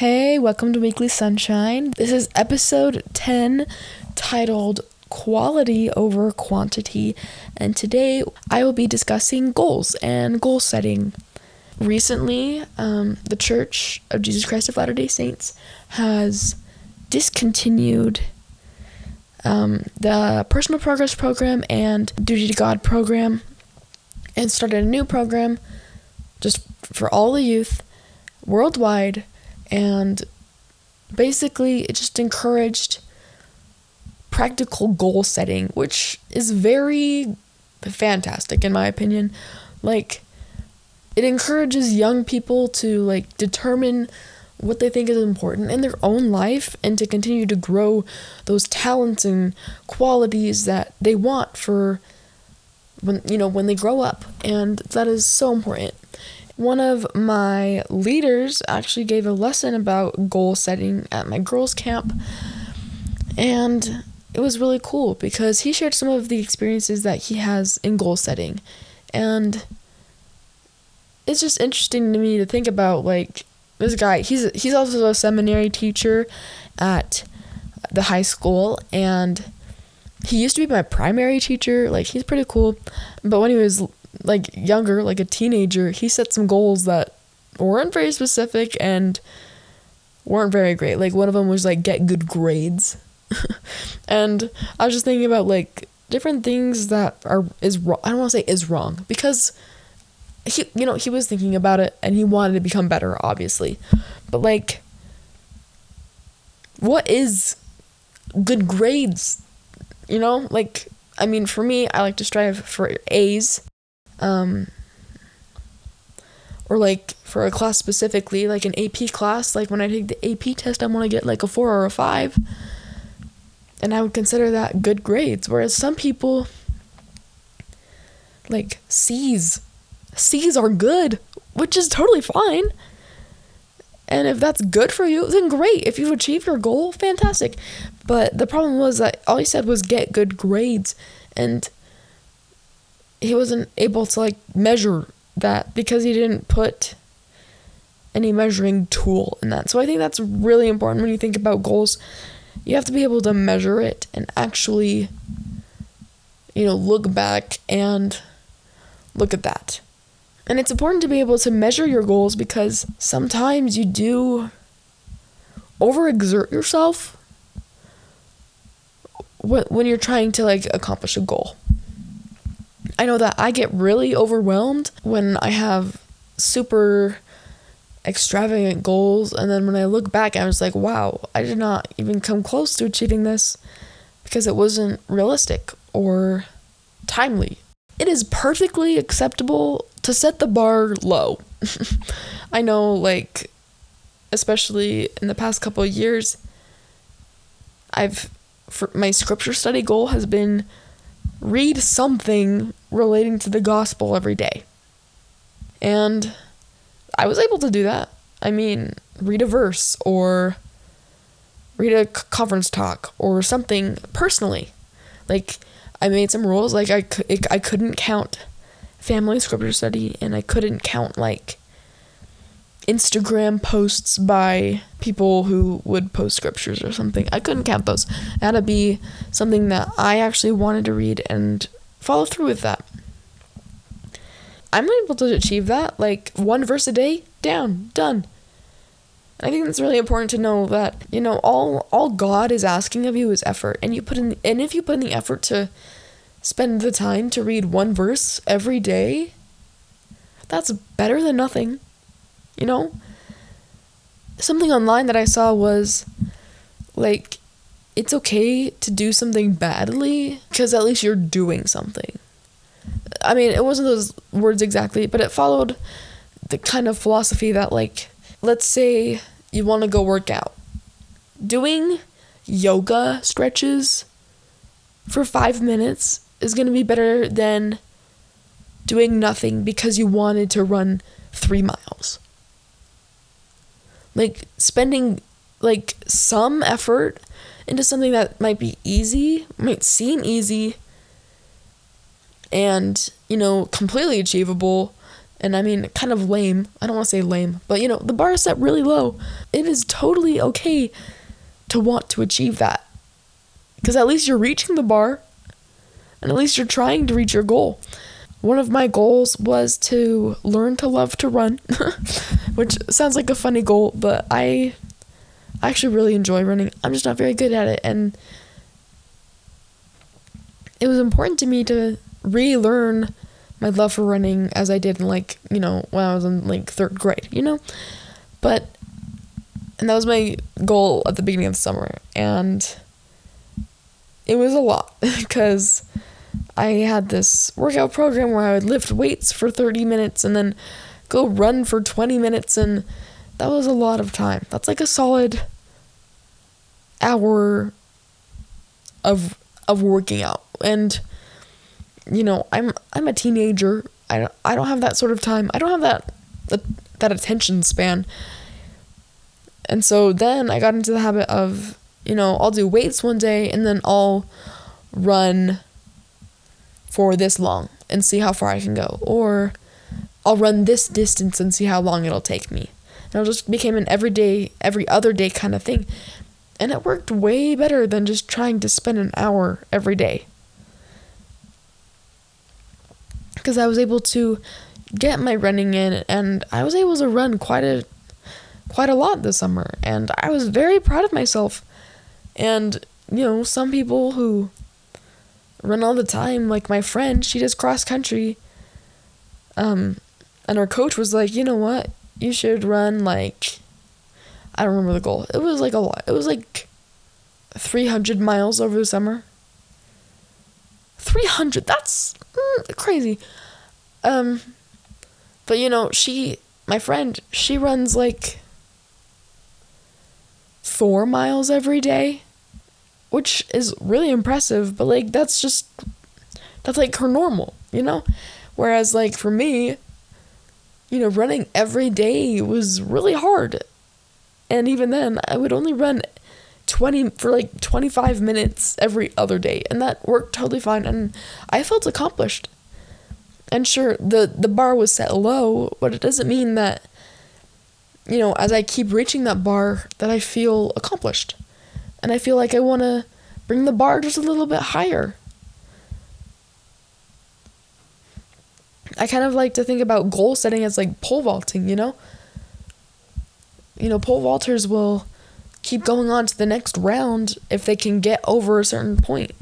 Hey, welcome to Weekly Sunshine. This is episode 10 titled Quality Over Quantity, and today I will be discussing goals and goal setting. Recently, um, the Church of Jesus Christ of Latter day Saints has discontinued um, the Personal Progress Program and Duty to God program and started a new program just for all the youth worldwide and basically it just encouraged practical goal setting which is very fantastic in my opinion. Like it encourages young people to like determine what they think is important in their own life and to continue to grow those talents and qualities that they want for when you know when they grow up. And that is so important one of my leaders actually gave a lesson about goal setting at my girls camp. And it was really cool because he shared some of the experiences that he has in goal setting. And it's just interesting to me to think about like this guy he's he's also a seminary teacher at the high school. And he used to be my primary teacher. Like he's pretty cool. But when he was like younger, like a teenager, he set some goals that weren't very specific and weren't very great. Like one of them was like get good grades. and I was just thinking about like different things that are is wrong. I don't want to say is wrong because he you know, he was thinking about it and he wanted to become better obviously. But like what is good grades? You know? Like I mean, for me, I like to strive for A's um, or like for a class specifically, like an AP class, like when I take the AP test, I want to get like a four or a five. And I would consider that good grades. Whereas some people, like C's, C's are good, which is totally fine. And if that's good for you, then great. If you've achieved your goal, fantastic. But the problem was that all he said was get good grades. And he wasn't able to like measure that because he didn't put any measuring tool in that. So I think that's really important when you think about goals. You have to be able to measure it and actually you know look back and look at that. And it's important to be able to measure your goals because sometimes you do overexert yourself when you're trying to like accomplish a goal. I know that I get really overwhelmed when I have super extravagant goals and then when I look back I was like, wow, I did not even come close to achieving this because it wasn't realistic or timely. It is perfectly acceptable to set the bar low. I know like especially in the past couple of years I've for my scripture study goal has been read something relating to the gospel every day. And I was able to do that. I mean, read a verse or read a conference talk or something personally. Like, I made some rules. Like, I, I couldn't count family scripture study and I couldn't count, like, Instagram posts by people who would post scriptures or something. I couldn't count those. It had to be something that I actually wanted to read and follow through with that. I'm able to achieve that, like one verse a day, down, done. I think it's really important to know that you know all all God is asking of you is effort, and you put in and if you put in the effort to spend the time to read one verse every day, that's better than nothing. You know, something online that I saw was like it's okay to do something badly because at least you're doing something. I mean, it wasn't those words exactly, but it followed the kind of philosophy that, like, let's say you want to go work out. Doing yoga stretches for five minutes is going to be better than doing nothing because you wanted to run three miles. Like, spending like some effort into something that might be easy, might seem easy, and, you know, completely achievable And I mean, kind of lame. I don't want to say lame, but you know, the bar is set really low. It is totally okay to want to achieve that. Because at least you're reaching the bar, and at least you're trying to reach your goal. One of my goals was to learn to love to run, which sounds like a funny goal, but I actually really enjoy running. I'm just not very good at it, and it was important to me to relearn my love for running as I did in like, you know, when I was in like third grade, you know? But, and that was my goal at the beginning of the summer. And it was a lot because I had this workout program where I would lift weights for 30 minutes and then go run for 20 minutes. And that was a lot of time. That's like a solid hour of of working out and you know i'm i'm a teenager i don't, I don't have that sort of time i don't have that, that that attention span and so then i got into the habit of you know i'll do weights one day and then i'll run for this long and see how far i can go. Or i'll run this distance and see how long it'll take me. And it just became an everyday every other day kind of thing. And it worked way better than just trying to spend an hour every day. Because I was able to get my running in and I was able to run quite a quite a lot this summer. And I was very proud of myself. And you know, some people who run all the time like my friend, she does cross country. Um and her coach was like, "You know what? You should run like I don't remember the goal. It was like a lot. It was like 300 miles over the summer. 300 that's mm, crazy um but you know she my friend she runs like four miles every day which is really impressive but like that's just that's like her normal you know whereas like for me you know running every day was really hard and even then i would only run 20 for like 25 minutes every other day and that worked totally fine and I felt accomplished. And sure, the the bar was set low, but it doesn't mean that you know, as I keep reaching that bar that I feel accomplished. And I feel like I want to bring the bar just a little bit higher. I kind of like to think about goal setting as like pole vaulting, you know? You know, pole vaulters will keep going on to the next round if they can get over a certain point.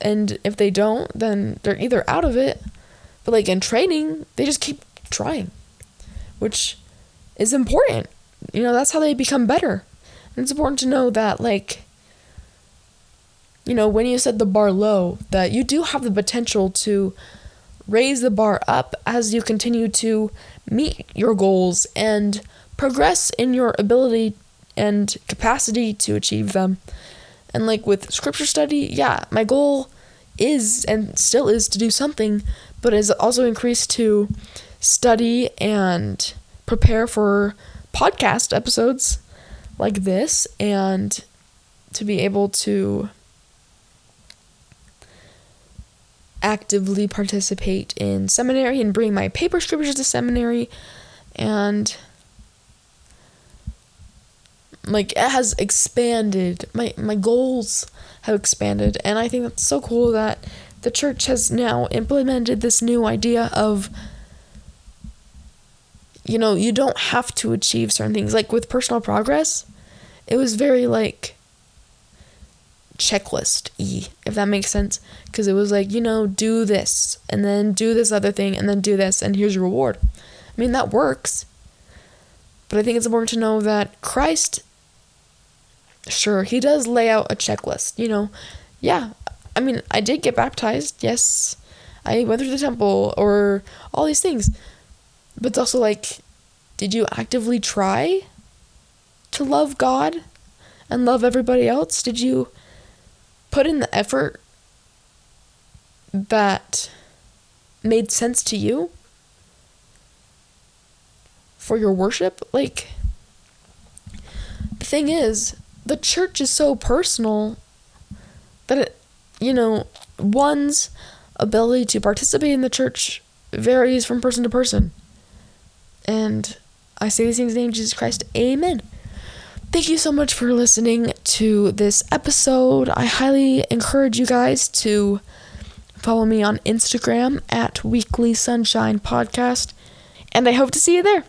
And if they don't, then they're either out of it, but like in training, they just keep trying, which is important. You know, that's how they become better. It's important to know that, like, you know, when you set the bar low, that you do have the potential to raise the bar up as you continue to meet your goals and progress in your ability and capacity to achieve them. And like with scripture study, yeah, my goal is and still is to do something, but is also increased to study and prepare for podcast episodes like this and to be able to actively participate in seminary and bring my paper scriptures to seminary and like it has expanded. My my goals have expanded. And i think that's so cool that the church has now implemented this new idea of you know you don't have to achieve certain things like with personal progress it was very like checklist e if that makes sense because it was like you know do this and then do this other thing and then do this and here's your reward i mean that works but i think it's important to know that christ sure, he does lay out a checklist, you know. Yeah, I mean, I did get baptized, yes. I went through the temple, or all these things. But it's also like, did you actively try to love God and love everybody else? Did you put in the effort that made sense to you for your worship? Like, the thing is, the church is so personal that it, you know, one's ability to participate in the church varies from person to person. And I say these things in the name of Jesus Christ. Amen. Thank you so much for listening to this episode. I highly encourage you guys to follow me on Instagram at Weekly Sunshine Podcast, and I hope to see you there.